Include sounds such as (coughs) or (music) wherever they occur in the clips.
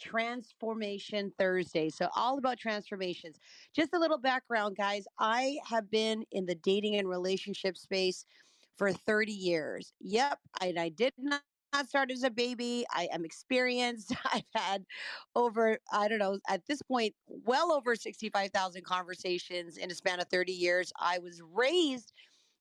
Transformation Thursday. So, all about transformations. Just a little background, guys. I have been in the dating and relationship space for 30 years. Yep. And I did not start as a baby. I am experienced. (laughs) I've had over, I don't know, at this point, well over 65,000 conversations in a span of 30 years. I was raised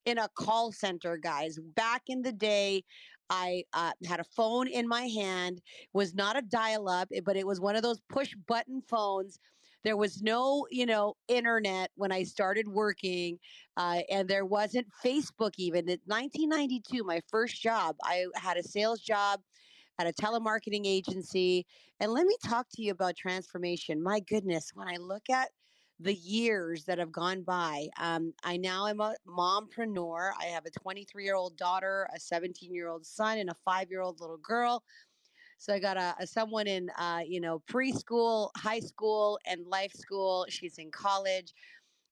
in a call center, guys. Back in the day, I uh, had a phone in my hand, was not a dial up, eh, but it was one of those push button phones. There was no, you know, internet when I started working, uh, and there wasn't Facebook even. In 1992, my first job, I had a sales job at a telemarketing agency. And let me talk to you about transformation. My goodness, when I look at the years that have gone by. Um, I now am a mompreneur. I have a 23 year old daughter, a 17 year old son, and a five year old little girl. So I got a, a someone in, uh, you know, preschool, high school, and life school. She's in college.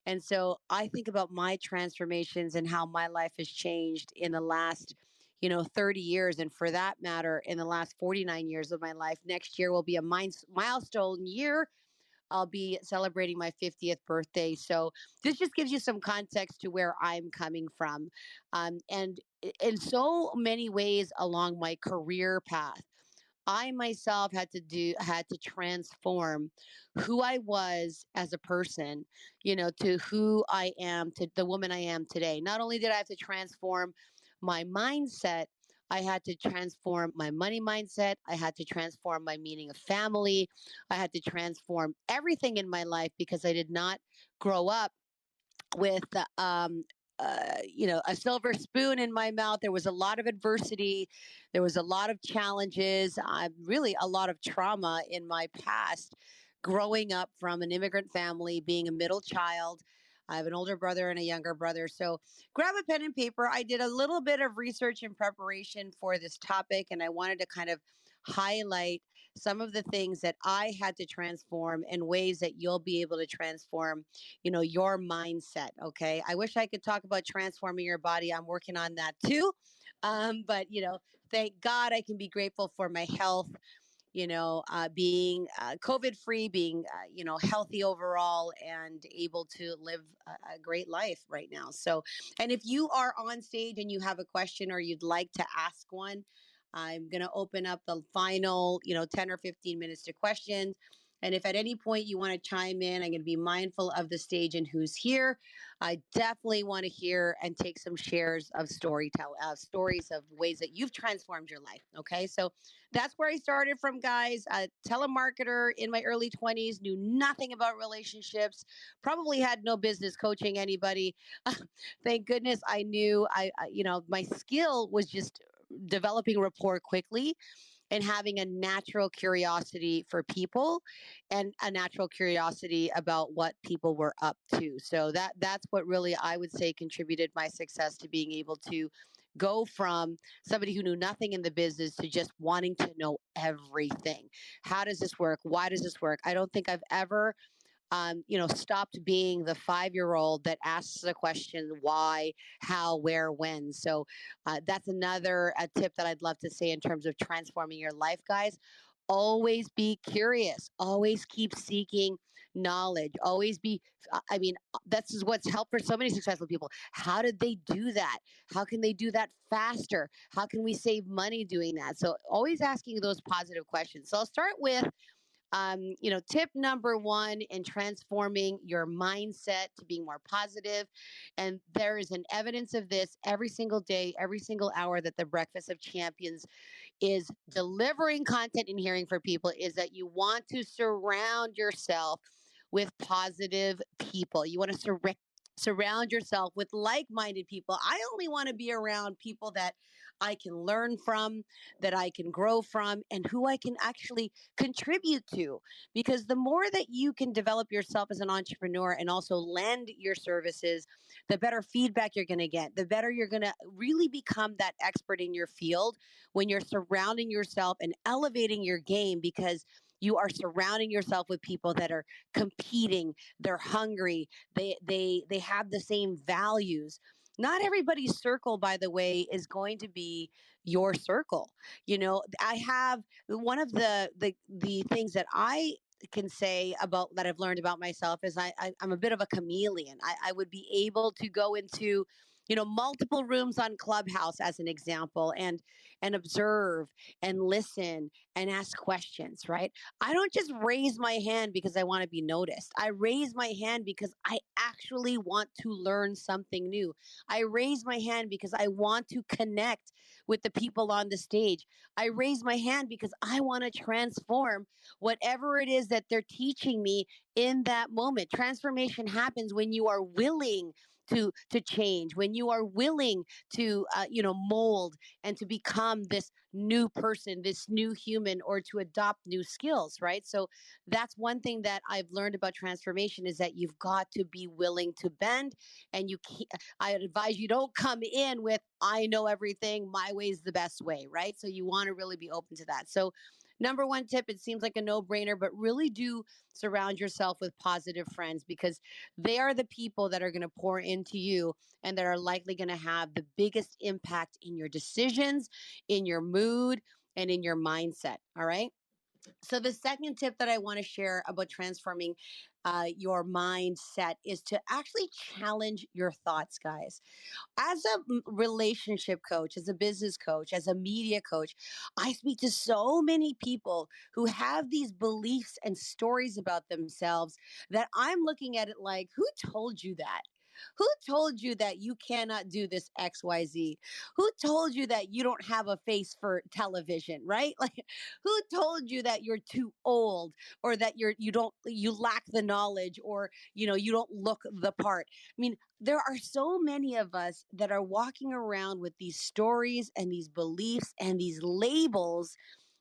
And so I think about my transformations and how my life has changed in the last, you know, 30 years. And for that matter, in the last 49 years of my life. Next year will be a milestone year I'll be celebrating my 50th birthday. So this just gives you some context to where I'm coming from. Um, and in so many ways along my career path, I myself had to do had to transform who I was as a person, you know, to who I am, to the woman I am today. Not only did I have to transform my mindset, I had to transform my money mindset. I had to transform my meaning of family. I had to transform everything in my life because I did not grow up with um, uh, you know, a silver spoon in my mouth. There was a lot of adversity. There was a lot of challenges. Uh, really, a lot of trauma in my past. Growing up from an immigrant family, being a middle child, I have an older brother and a younger brother. So grab a pen and paper. I did a little bit of research and preparation for this topic, and I wanted to kind of highlight some of the things that I had to transform in ways that you'll be able to transform, you know, your mindset. Okay. I wish I could talk about transforming your body. I'm working on that too. Um, but, you know, thank God I can be grateful for my health you know, uh, being uh, COVID free, being, uh, you know, healthy overall and able to live a, a, great life right now. So, and if you are on stage and you have a question or you'd like to ask one, I'm going to open up the final, you know, 10 or 15 minutes to questions. And if at any point you want to chime in, I'm going to be mindful of the stage and who's here. I definitely want to hear and take some shares of storytell uh, stories of ways that you've transformed your life. Okay, so that's where I started from, guys. A telemarketer in my early 20s, knew nothing about relationships, probably had no business coaching anybody. (laughs) Thank goodness I knew I, I, you know, my skill was just developing rapport quickly and having a natural curiosity for people and a natural curiosity about what people were up to. So that that's what really I would say contributed my success to being able to go from somebody who knew nothing in the business to just wanting to know everything. How does this work? Why does this work? I don't think I've ever um, you know, stopped being the five year old that asks the question why, how, where, when. So uh, that's another a tip that I'd love to say in terms of transforming your life, guys. Always be curious, always keep seeking knowledge, always be. I mean, uh, this is what's helped for so many successful people. How did they do that? How can they do that faster? How can we save money doing that? So, always asking those positive questions. So, I'll start with um, you know, tip number one in transforming your mindset to being more positive, and there is an evidence of this every single day, every single hour that the Breakfast of Champions is delivering content and hearing for people is that you want to surround yourself with positive people. You want to sur- surround yourself with like minded people. I only want to be around people that I can learn from, that I can grow from, and who I can actually contribute to. Because the more that you can develop yourself as an entrepreneur and also lend your services, the better feedback you're going to get, the better you're going to really become that expert in your field when you're surrounding yourself and elevating your game because you are surrounding yourself with people that are competing they're hungry they they they have the same values not everybody's circle by the way is going to be your circle you know i have one of the the the things that i can say about that I've learned about myself is I, I am a bit of a chameleon. I, I would be able to go into you know multiple rooms on clubhouse as an example and and observe and listen and ask questions right? I don't just raise my hand because i want to be noticed. I raise my hand because i actually want to learn something new. I raise my hand because i want to connect with the people on the stage. I raise my hand because i want to transform whatever it is that they're teaching me in that moment. Transformation happens when you are willing to to change when you are willing to uh, you know mold and to become this new person this new human or to adopt new skills right? So that's one thing that i've learned about transformation is that you've got to be willing to bend and you can't, i advise you don't come in with i know everything my way is the best way right? So you want to really be open to that. So number one tip it seems like a no brainer but really do surround yourself with positive friends because they are the people that are going to pour into you and that are likely going to have the biggest impact in your decisions in your mood and in your mindset all right? So the second tip that i want to share about transforming uh, your mindset is to actually challenge your thoughts, guys. As a relationship coach, as a business coach, as a media coach, I speak to so many people who have these beliefs and stories about themselves that I'm looking at it like, who told you that? Who told you that you cannot do this XYZ? Who told you that you don't have a face for television, right? (laughs) Like who told you that you're too old or that you're you don't you lack the knowledge or you know you don't look the part? I mean, there are so many of us that are walking around with these stories and these beliefs and these labels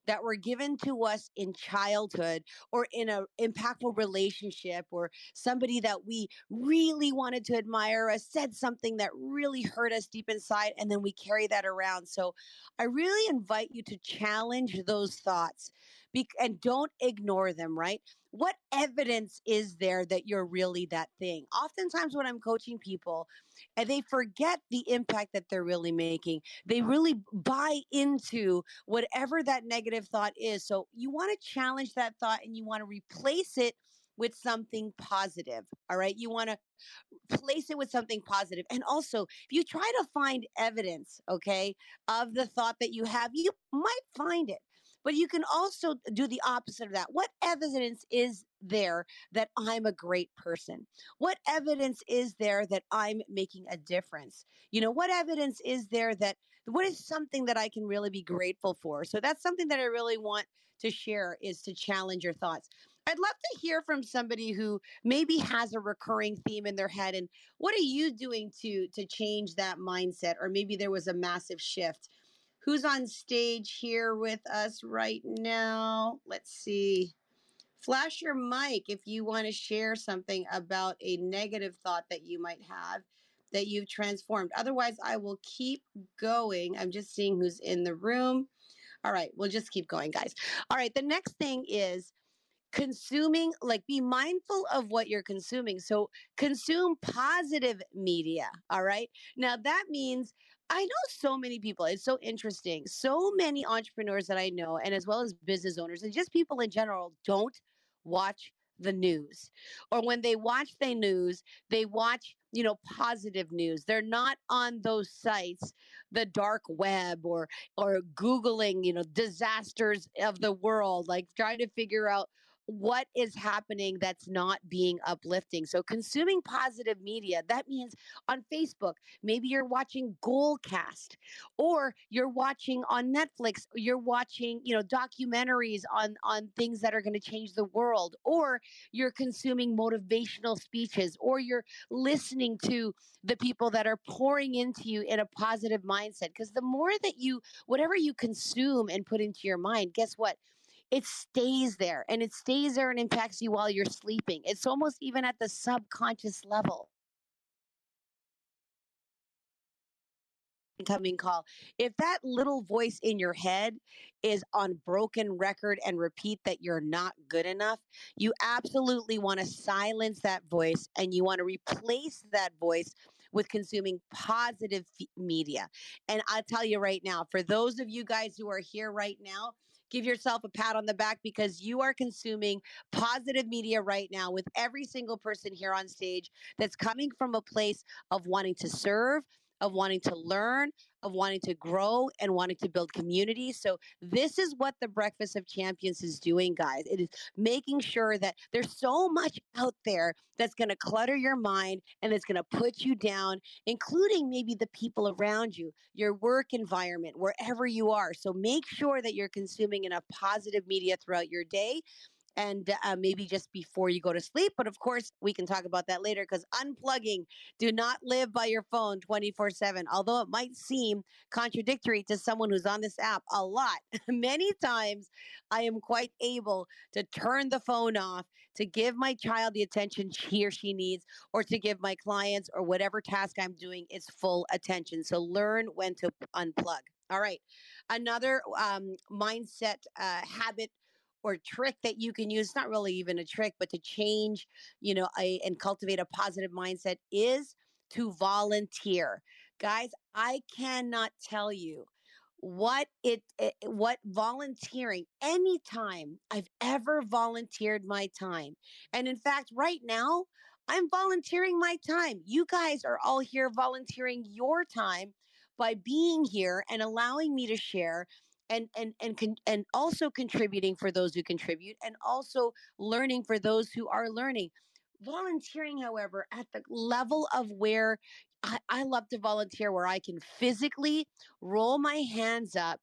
that were given to us in childhood or in an impactful relationship or somebody that we really wanted to admire us said something that really hurt us deep inside and then we carry that around. So i really invite you to challenge those thoughts and don't ignore them right what evidence is there that you're really that thing oftentimes when i'm coaching people and they forget the impact that they're really making. They really buy into whatever that negative thought is. So you want to challenge that thought and you want to replace it with something positive. All right. You want to place it with something positive. And also, if you try to find evidence, okay, of the thought that you have, you might find it. But you can also do the opposite of that. What evidence is there that I'm a great person? What evidence is there that I'm making a difference? You know, what evidence is there that what is something that I can really be grateful for? So that's something that I really want to share is to challenge your thoughts. I'd love to hear from somebody who maybe has a recurring theme in their head and what are you doing to to change that mindset or maybe there was a massive shift Who's on stage here with us right now? Let's see. Flash your mic if you want to share something about a negative thought that you might have that you've transformed. Otherwise, I will keep going. I'm just seeing who's in the room. All right, we'll just keep going, guys. All right, the next thing is consuming like be mindful of what you're consuming so consume positive media all right now that means i know so many people it's so interesting so many entrepreneurs that i know and as well as business owners and just people in general don't watch the news or when they watch the news they watch you know positive news they're not on those sites the dark web or or googling you know disasters of the world like trying to figure out what is happening that's not being uplifting. So consuming positive media, that means on Facebook, maybe you're watching Goalcast or you're watching on Netflix, you're watching, you know, documentaries on on things that are going to change the world or you're consuming motivational speeches or you're listening to the people that are pouring into you in a positive mindset because the more that you whatever you consume and put into your mind, guess what? It stays there and it stays there and impacts you while you're sleeping. It's almost even at the subconscious level. Incoming call. If that little voice in your head is on broken record and repeat that you're not good enough, you absolutely want to silence that voice and you want to replace that voice with consuming positive media. And I'll tell you right now, for those of you guys who are here right now, give yourself a pat on the back because you are consuming positive media right now with every single person here on stage that's coming from a place of wanting to serve, of wanting to learn, of wanting to grow and wanting to build community. So this is what the Breakfast of Champions is doing, guys. It is making sure that there's so much out there that's going to clutter your mind and it's going to put you down, including maybe the people around you, your work environment, wherever you are. So make sure that you're consuming enough positive media throughout your day and uh, maybe just before you go to sleep. But of course, we can talk about that later because unplugging, do not live by your phone 24 7. Although it might seem contradictory to someone who's on this app a lot, (laughs) many times I am quite able to turn the phone off to give my child the attention he or she needs or to give my clients or whatever task I'm doing its full attention. So learn when to unplug. All right. Another um, mindset uh, habit or trick that you can use, not really even a trick but to change you know a, and cultivate a positive mindset is to volunteer. Guys i cannot tell you what it, it eh, what volunteering anytime i've ever volunteered my time. And in fact right now i'm volunteering my time. You guys are all here volunteering your time by being here and allowing me to share and and and con- and also contributing for those who contribute and also learning for those who are learning. Volunteering however at the level of where I, I love to volunteer where i can physically roll my hands up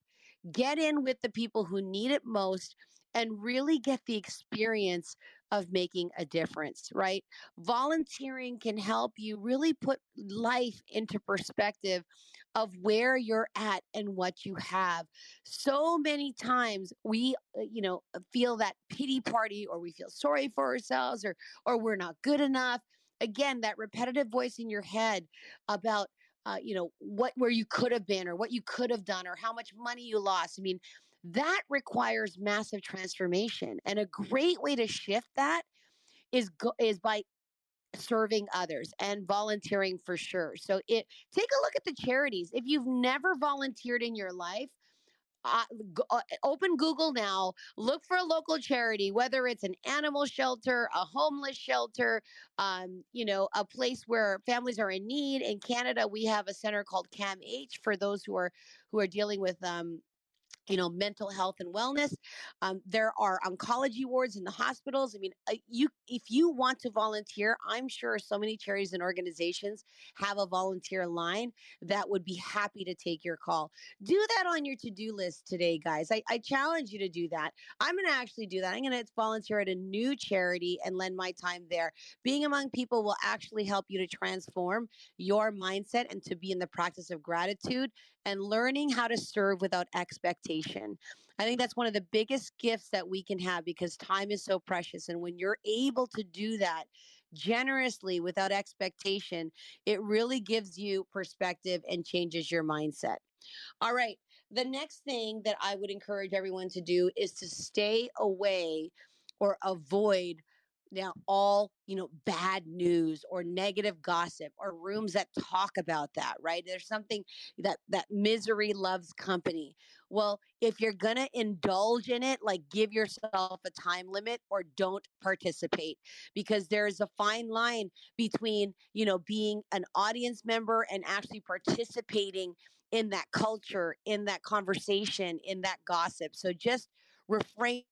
get in with the people who need it most and really get the experience of making a difference, right? Volunteering can help you really put life into perspective of where you're at and what you have. So many times we, uh, you know, uh, feel that pity party or we feel sorry for ourselves or or we're not good enough. Again, that repetitive voice in your head about uh, you know what where you could have been or what you could have done or how much money you lost. I mean, that requires massive transformation, and a great way to shift that is go, is by serving others and volunteering for sure. So it take a look at the charities. If you've never volunteered in your life, uh, uh, open Google now, look for a local charity, whether it's an animal shelter, a homeless shelter, um, you know, a place where families are in need. In Canada, we have a center called CAMH for those who are who are dealing with um, you know mental health and wellness um, there are oncology wards in the hospitals i mean uh, you if you want to volunteer i'm sure so many charities and organizations have a volunteer line that would be happy to take your call. Do that on your to-do list today guys. I, I challenge you to do that. I'm going to actually do that. I'm going to volunteer at a new charity and lend my time there. Being among people will actually help you to transform your mindset and to be in the practice of gratitude and learning how to serve without expectation. I think that's one of the biggest gifts that we can have because time is so precious. And when you're able to do that, generously without expectation, it really gives you perspective and changes your mindset. All right. The next thing that I would encourage everyone to do is to stay away or avoid now all you know bad news or negative gossip or rooms that talk about that right? There's something that that misery loves company. Well if you're gonna indulge in it like give yourself a time limit or don't participate because there's a fine line between you know being an audience member and actually participating in that culture in that conversation in that gossip. So just refrain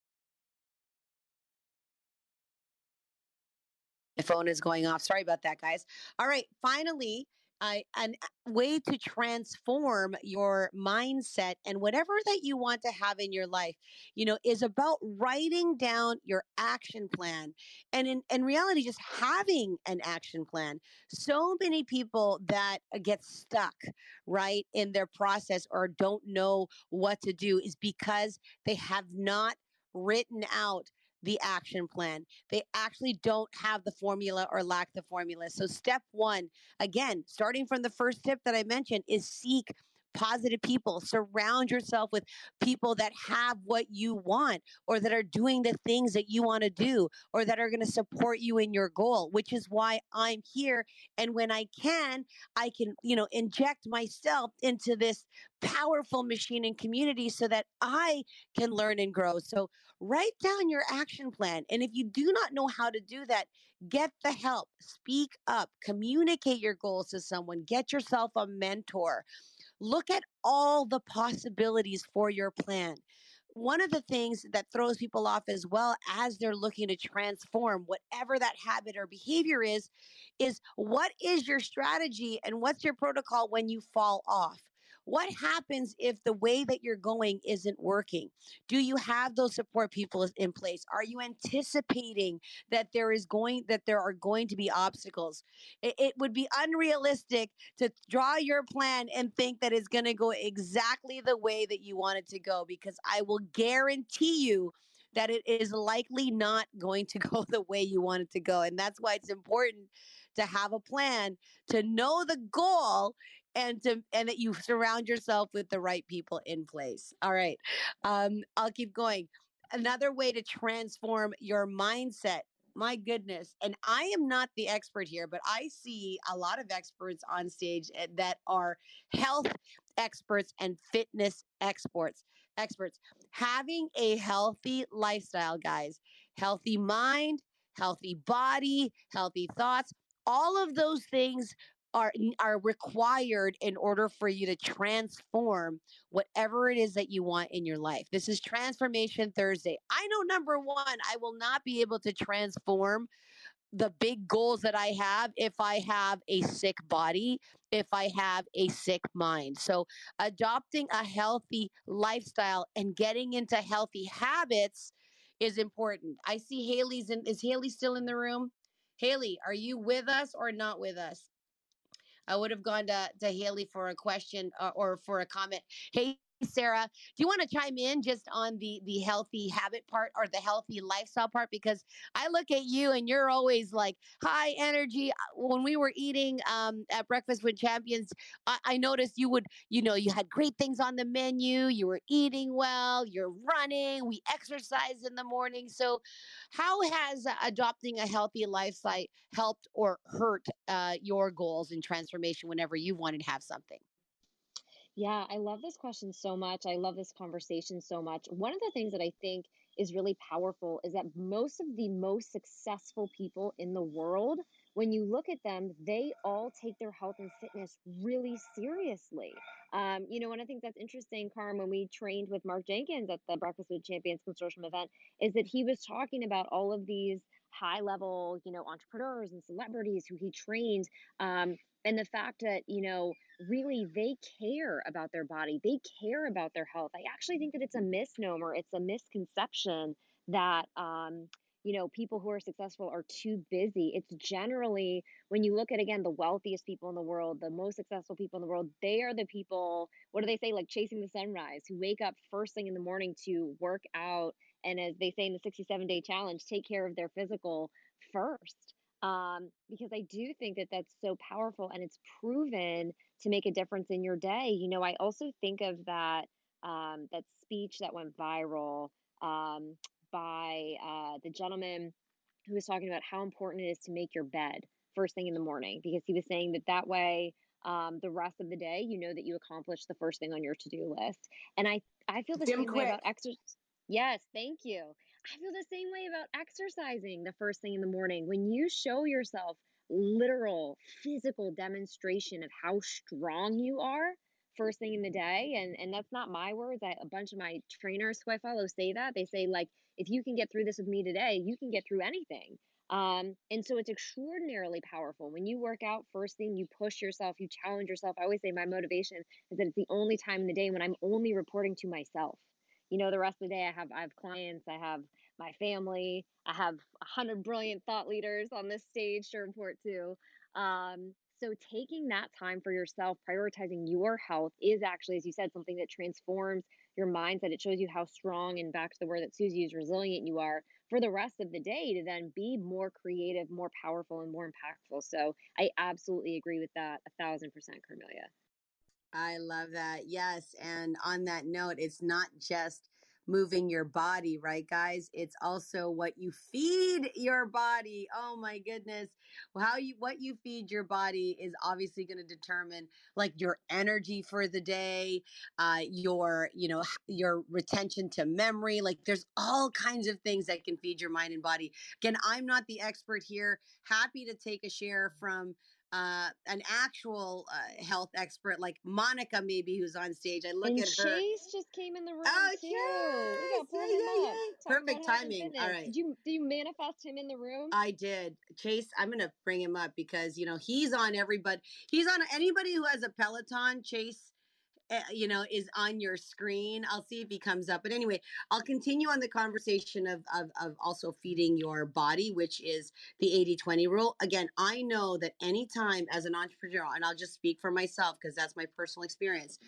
My phone is going off. Sorry about that, guys. All right. Finally, uh, a way to transform your mindset and whatever that you want to have in your life, you know, is about writing down your action plan and in, in reality, just having an action plan. So many people that get stuck, right, in their process or don't know what to do is because they have not written out the action plan. They actually don't have the formula or lack the formula. So, step one, again, starting from the first tip that I mentioned, is seek positive people. Surround yourself with people that have what you want or that are doing the things that you want to do or that are going to support you in your goal, which is why I'm here. And when I can, I can, you know, inject myself into this powerful machine and community so that I can learn and grow. So write down your action plan. And if you do not know how to do that, get the help, speak up, communicate your goals to someone, get yourself a mentor. Look at all the possibilities for your plan. One of the things that throws people off as well as they're looking to transform whatever that habit or behavior is, is what is your strategy and what's your protocol when you fall off? What happens if the way that you're going isn't working? Do you have those support people in place? Are you anticipating that there is going that there are going to be obstacles? It, it would be unrealistic to draw your plan and think that it's going to go exactly the way that you want it to go because I will guarantee you that it is likely not going to (laughs) go the way you want it to go. And that's why it's important to have a plan, to know the goal, and to and that you surround yourself with the right people in place. All right. Um, I'll keep going. Another way to transform your mindset. My goodness. And I am not the expert here, but I see a lot of experts on stage eh, that are health experts and fitness experts. Experts having a healthy lifestyle, guys. Healthy mind, healthy body, healthy thoughts. All of those things are are required in order for you to transform whatever it is that you want in your life. This is transformation Thursday. I know number 1, I will not be able to transform the big goals that I have if I have a sick body, if I have a sick mind. So, adopting a healthy lifestyle and getting into healthy habits is important. I see Haley's in is Haley still in the room? Haley, are you with us or not with us? I would have gone to, to Haley for a question uh, or for a comment. Hey, Sarah, do you want to chime in just on the the healthy habit part or the healthy lifestyle part? Because I look at you and you're always like high energy. When we were eating um, at Breakfast with Champions, I, I noticed you would, you know, you had great things on the menu. You were eating well. You're running. We exercise in the morning. So, how has adopting a healthy lifestyle helped or hurt uh, your goals and transformation whenever you wanted to have something? Yeah, I love this question so much. I love this conversation so much. One of the things that I think is really powerful is that most of the most successful people in the world, when you look at them, they all take their health and fitness really seriously. Um, you know, and I think that's interesting, Carm, when we trained with Mark Jenkins at the Breakfast with Champions Consortium event, is that he was talking about all of these high level, you know, entrepreneurs and celebrities who he trained. Um, and the fact that, you know, really they care about their body, they care about their health. I actually think that it's a misnomer, it's a misconception that, um, you know, people who are successful are too busy. It's generally when you look at again the wealthiest people in the world, the most successful people in the world, they are the people, what do they say, like chasing the sunrise, who wake up first thing in the morning to work out and as they say in the 67 day challenge, take care of their physical first. Um, because I do think that that's so powerful and it's proven to make a difference in your day. You know, I also think of that um, that speech that went viral um, by uh, the gentleman who was talking about how important it is to make your bed first thing in the morning because he was saying that that way um, the rest of the day you know that you accomplished the first thing on your to-do list and i i feel the Jim same Quick. way about exercise yes thank you. I feel the same way about exercising the first thing in the morning. When you show yourself literal physical demonstration of how strong you are first thing in the day and and that's not my words I, a bunch of my trainers who i follow say that. They say like if you can get through this with me today you can get through anything. Um, and so it's extraordinarily powerful. When you work out first thing you push yourself you challenge yourself. I always say my motivation is that it's the only time in the day when i'm only reporting to myself you know the rest of the day i have i have clients i have my family i have a hundred brilliant thought leaders on this stage to report to um, so taking that time for yourself, prioritizing your health is actually, as you said, something that transforms your mindset. It shows you how strong and back to the word that Susie used, resilient you are for the rest of the day to then be more creative, more powerful, and more impactful. So I absolutely agree with that a thousand percent, Carmelia. I love that. Yes. And on that note, it's not just moving your body, right, guys? It's also what you feed your body. Oh my goodness. Well, how you what you feed your body is obviously going to determine like your energy for the day, uh, your, you know, your retention to memory. Like there's all kinds of things that can feed your mind and body. Again, I'm not the expert here. Happy to take a share from uh, an actual uh, health expert like Monica, maybe who's on stage. I look and at her. Chase just came in the room oh, too. Chase! We yeah, yeah, yeah. Perfect timing. All right. Did you did you manifest him in the room? I did. Chase, I'm gonna bring him up because you know he's on everybody. He's on anybody who has a Peloton. Chase uh, you know, is on your screen. I'll see if he comes up. But anyway, I'll continue on the conversation of, of, of also feeding your body, which is the 80 20 rule. Again, I know that anytime as an entrepreneur, and I'll just speak for myself because that's my personal experience,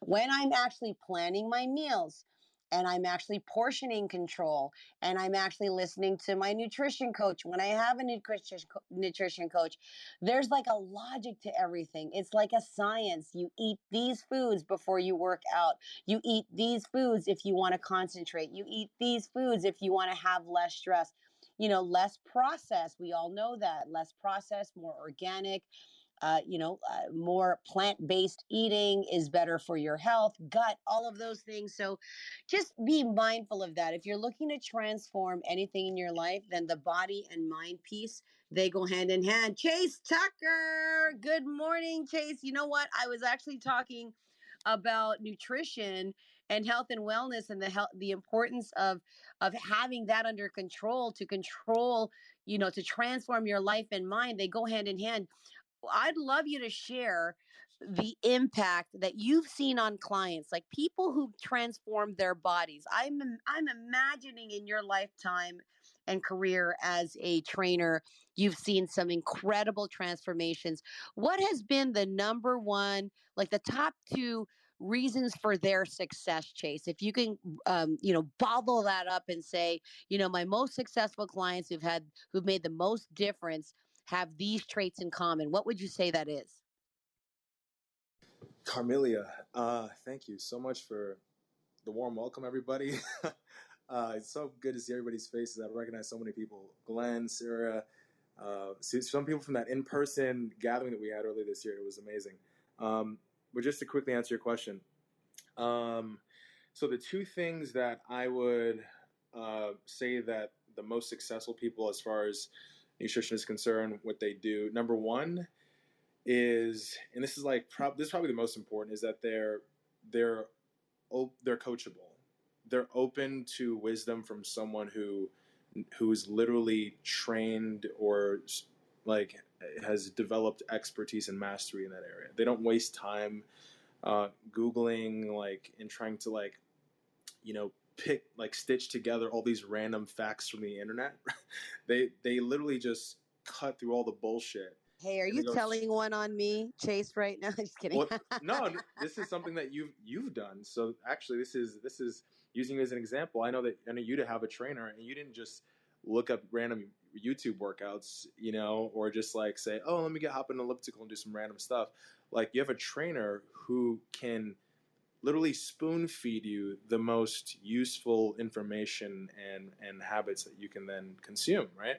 when I'm actually planning my meals, and I'm actually portioning control and I'm actually listening to my nutrition coach. When I have a nutrition nutrition coach there's like a logic to everything. It's like a science. You eat these foods before you work out. You eat these foods if you want to concentrate. You eat these foods if you want to have less stress. You know less processed we all know that. Less processed more organic uh, you know, uh, more plant based eating is better for your health, gut, all of those things. So just be mindful of that. If you're looking to transform anything in your life, then the body and mind piece, they go hand in hand. Chase Tucker, good morning, Chase. You know what? I was actually talking about nutrition and health and wellness and the health the importance of of having that under control to control you know to transform your life and mind they go hand in hand I'd love you to share the impact that you've seen on clients like people who transformed their bodies. I'm i'm imagining in your lifetime and career as a trainer you've seen some incredible transformations. What has been the number one like the top two reasons for their success chase? If you can um, you know bottle that up and say you know my most successful clients who've had who've made the most difference have these traits in common, what would you say that is? Carmelia, uh, thank you so much for the warm welcome, everybody. (laughs) uh, it's so good to see everybody's faces. I recognize so many people. Glenn, Sarah, uh, some people from that in-person gathering that we had earlier this year. It was amazing. Um, but just to quickly answer your question, um, so the two things that I would uh, say that the most successful people, as far as nutrition is concerned, what they do. Number one is, and this is like prob- this is probably the most important, is that they're they're op- they're coachable. They're open to wisdom from someone who who is literally trained or like has developed expertise and mastery in that area. They don't waste time uh, googling like and trying to like you know pick like stitch together all these random facts from the internet. (laughs) they they literally just cut through all the bullshit. Hey, are you telling one on me, Chase? Right now, (laughs) just kidding. Well, (laughs) no, this is something that you've you've done. So actually, this is this is using you as an example. I know that I know you to have a trainer, and you didn't just look up random YouTube workouts, you know, or just like say, oh, let me get hop in an elliptical and do some random stuff. Like you have a trainer who can literally spoon feed you the most useful information and and habits that you can then consume, right?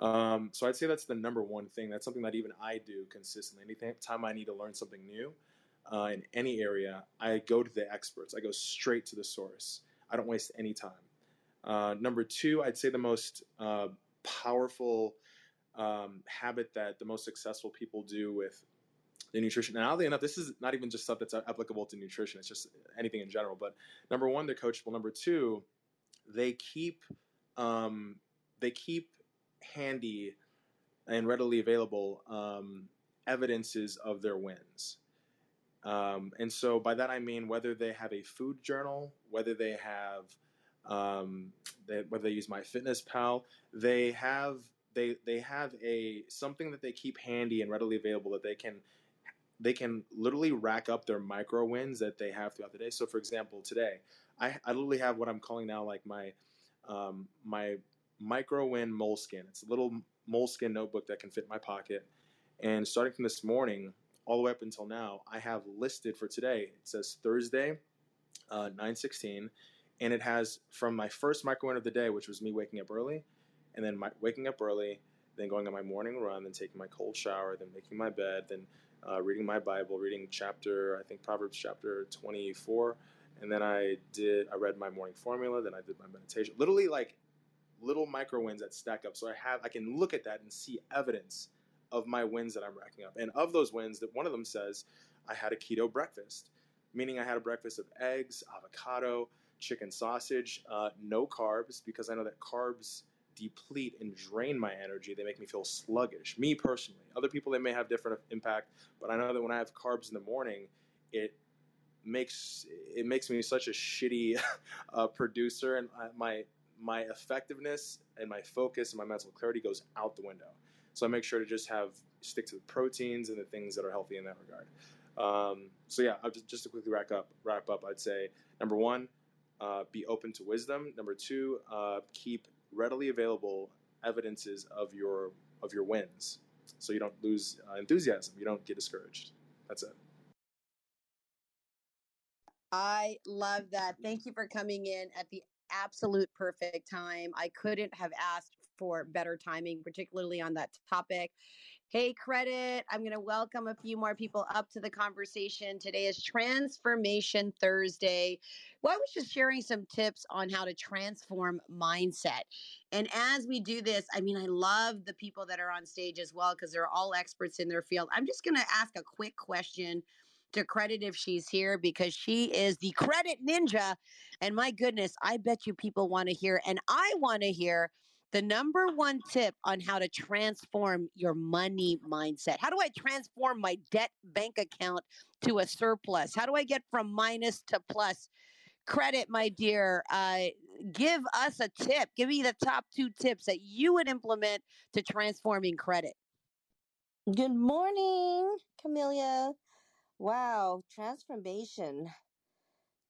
Um, so I'd say that's the number one thing. That's something that even I do consistently. Anytime I need to learn something new uh, in any area, I go to the experts. I go straight to the source. I don't waste any time. Uh, number two, I'd say the most uh, powerful um, habit that the most successful people do with the nutrition. And oddly enough, this is not even just stuff that's applicable to nutrition. It's just anything in general. But number one, they're coachable. Number two, they keep um, they keep handy and readily available um, evidences of their wins. Um, and so by that I mean whether they have a food journal, whether they have um, they, whether they use MyFitnessPal, they have they they have a something that they keep handy and readily available that they can they can literally rack up their micro wins that they have throughout the day. So, for example, today I, I literally have what I'm calling now like my um, my micro win Moleskine. It's a little Moleskine notebook that can fit in my pocket. And starting from this morning all the way up until now, I have listed for today. It says Thursday, uh, 9:16, and it has from my first micro win of the day, which was me waking up early, and then my, waking up early, then going on my morning run, then taking my cold shower, then making my bed, then uh, reading my Bible, reading chapter, I think Proverbs chapter 24. And then I did, I read my morning formula, then I did my meditation. Literally like little micro wins that stack up. So I have, I can look at that and see evidence of my wins that I'm racking up. And of those wins, that one of them says I had a keto breakfast, meaning I had a breakfast of eggs, avocado, chicken sausage, uh, no carbs, because I know that carbs deplete and drain my energy. They make me feel sluggish. Me personally. Other people they may have different impact, but I know that when I have carbs in the morning, it makes it makes me such a shitty (laughs) uh, producer, and my my effectiveness and my focus and my mental clarity goes out the window. So I make sure to just have stick to the proteins and the things that are healthy in that regard. Um, so yeah, I'll just, just to quickly wrap up, wrap up, I'd say number one, uh, be open to wisdom. Number two, uh, keep readily available evidences of your of your wins, so you don't lose uh, enthusiasm. You don't get discouraged. That's it. I love that. Thank you for coming in at the absolute perfect time. I couldn't have asked for better timing, particularly on that topic. Hey, credit. I'm going to welcome a few more people up to the conversation. Today is Transformation Thursday. Well, I was just sharing some tips on how to transform mindset. And as we do this, I mean, I love the people that are on stage as well because they're all experts in their field. I'm just going to ask a quick question to credit if she's here because she is the credit ninja. And my goodness, I bet you people want to hear, and I want to hear the number one tip on how to transform your money mindset. How do I transform my debt bank account to a surplus? How do I get from minus to plus? Credit, my dear. Uh, give us a tip. Give me the top two tips that you would implement to transforming credit. Good morning, Camelia. Wow, transformation.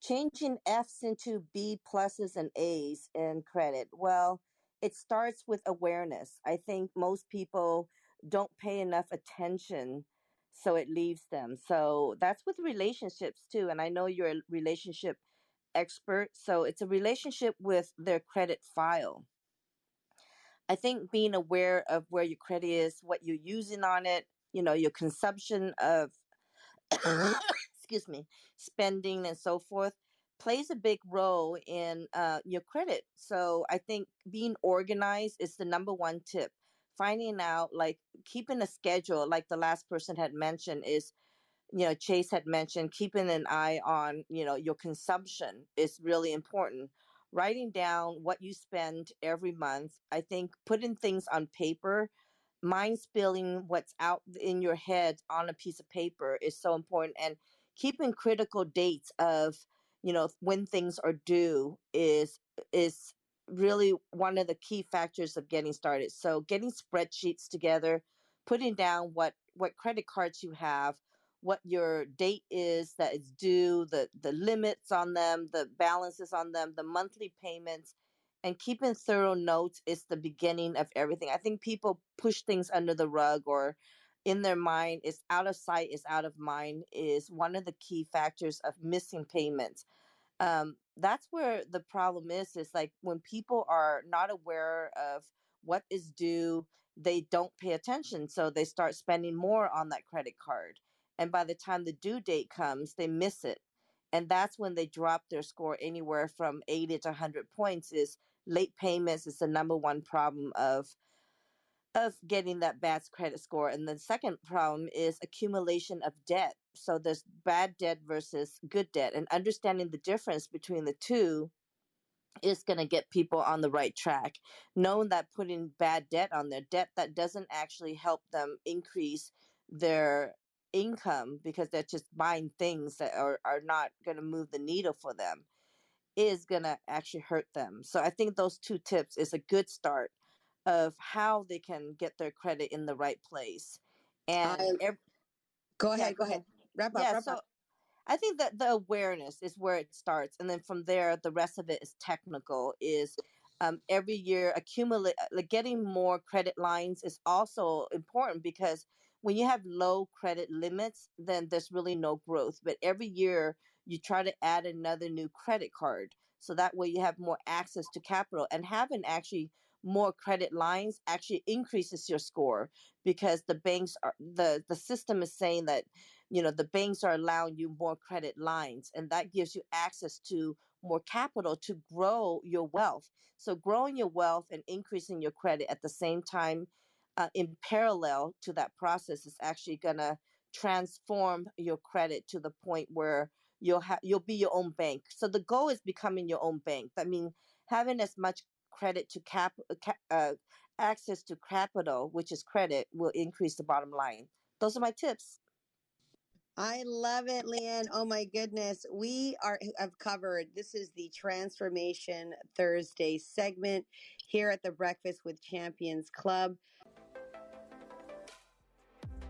Changing F's into B pluses and A's in credit. Well, it starts with awareness. I think most people don't pay enough attention, so it leaves them. So that's with relationships too. And I know you're a relationship expert, so it's a relationship with their credit file. I think being aware of where your credit is, what you're using on it, you know, your consumption of, (coughs) excuse me, spending and so forth plays a big role in uh, your credit. So I think being organized is the number one tip. Finding out, like keeping a schedule, like the last person had mentioned, is you know Chase had mentioned keeping an eye on you know your consumption is really important. Writing down what you spend every month. I think putting things on paper mind spilling what's out in your head on a piece of paper is so important and keeping critical dates of you know when things are due is is really one of the key factors of getting started. So getting spreadsheets together putting down what what credit cards you have what your date is that is due the the limits on them the balances on them the monthly payments and keeping thorough notes is the beginning of everything. I think people push things under the rug or in their mind is out of sight is out of mind is one of the key factors of missing payments. Um, that's where the problem is is like when people are not aware of what is due they don't pay attention so they start spending more on that credit card and by the time the due date comes they miss it and that's when they drop their score anywhere from 80 to 100 points is late payments is the number one problem of of getting that bad credit score. And the second problem is accumulation of debt. So there's bad debt versus good debt, and understanding the difference between the two is going to get people on the right track. Knowing that putting bad debt on their debt that doesn't actually help them increase their income because they're just buying things that are, are not going to move the needle for them is going to actually hurt them. So I think those two tips is a good start of how they can get their credit in the right place. And I, go yeah, ahead, go ahead. Wrap up, yeah, wrap so up. I think that the awareness is where it starts, and then from there, the rest of it is technical. Is um, every year accumulate like getting more credit lines is also important because when you have low credit limits, then there's really no growth. But every year you try to add another new credit card, so that way you have more access to capital and having actually more credit lines actually increases your score because the banks are the the system is saying that you know the banks are allowing you more credit lines and that gives you access to more capital to grow your wealth. So growing your wealth and increasing your credit at the same time uh, in parallel to that process is actually going to transform your credit to the point where you'll have you'll be your own bank. So the goal is becoming your own bank. I mean having as much credit to cap, uh, uh, access to capital, which is credit, will increase the bottom line. Those are my tips. I love it, Leanne. Oh my goodness. We are have covered this is the Transformation Thursday segment here at the Breakfast with Champions Club.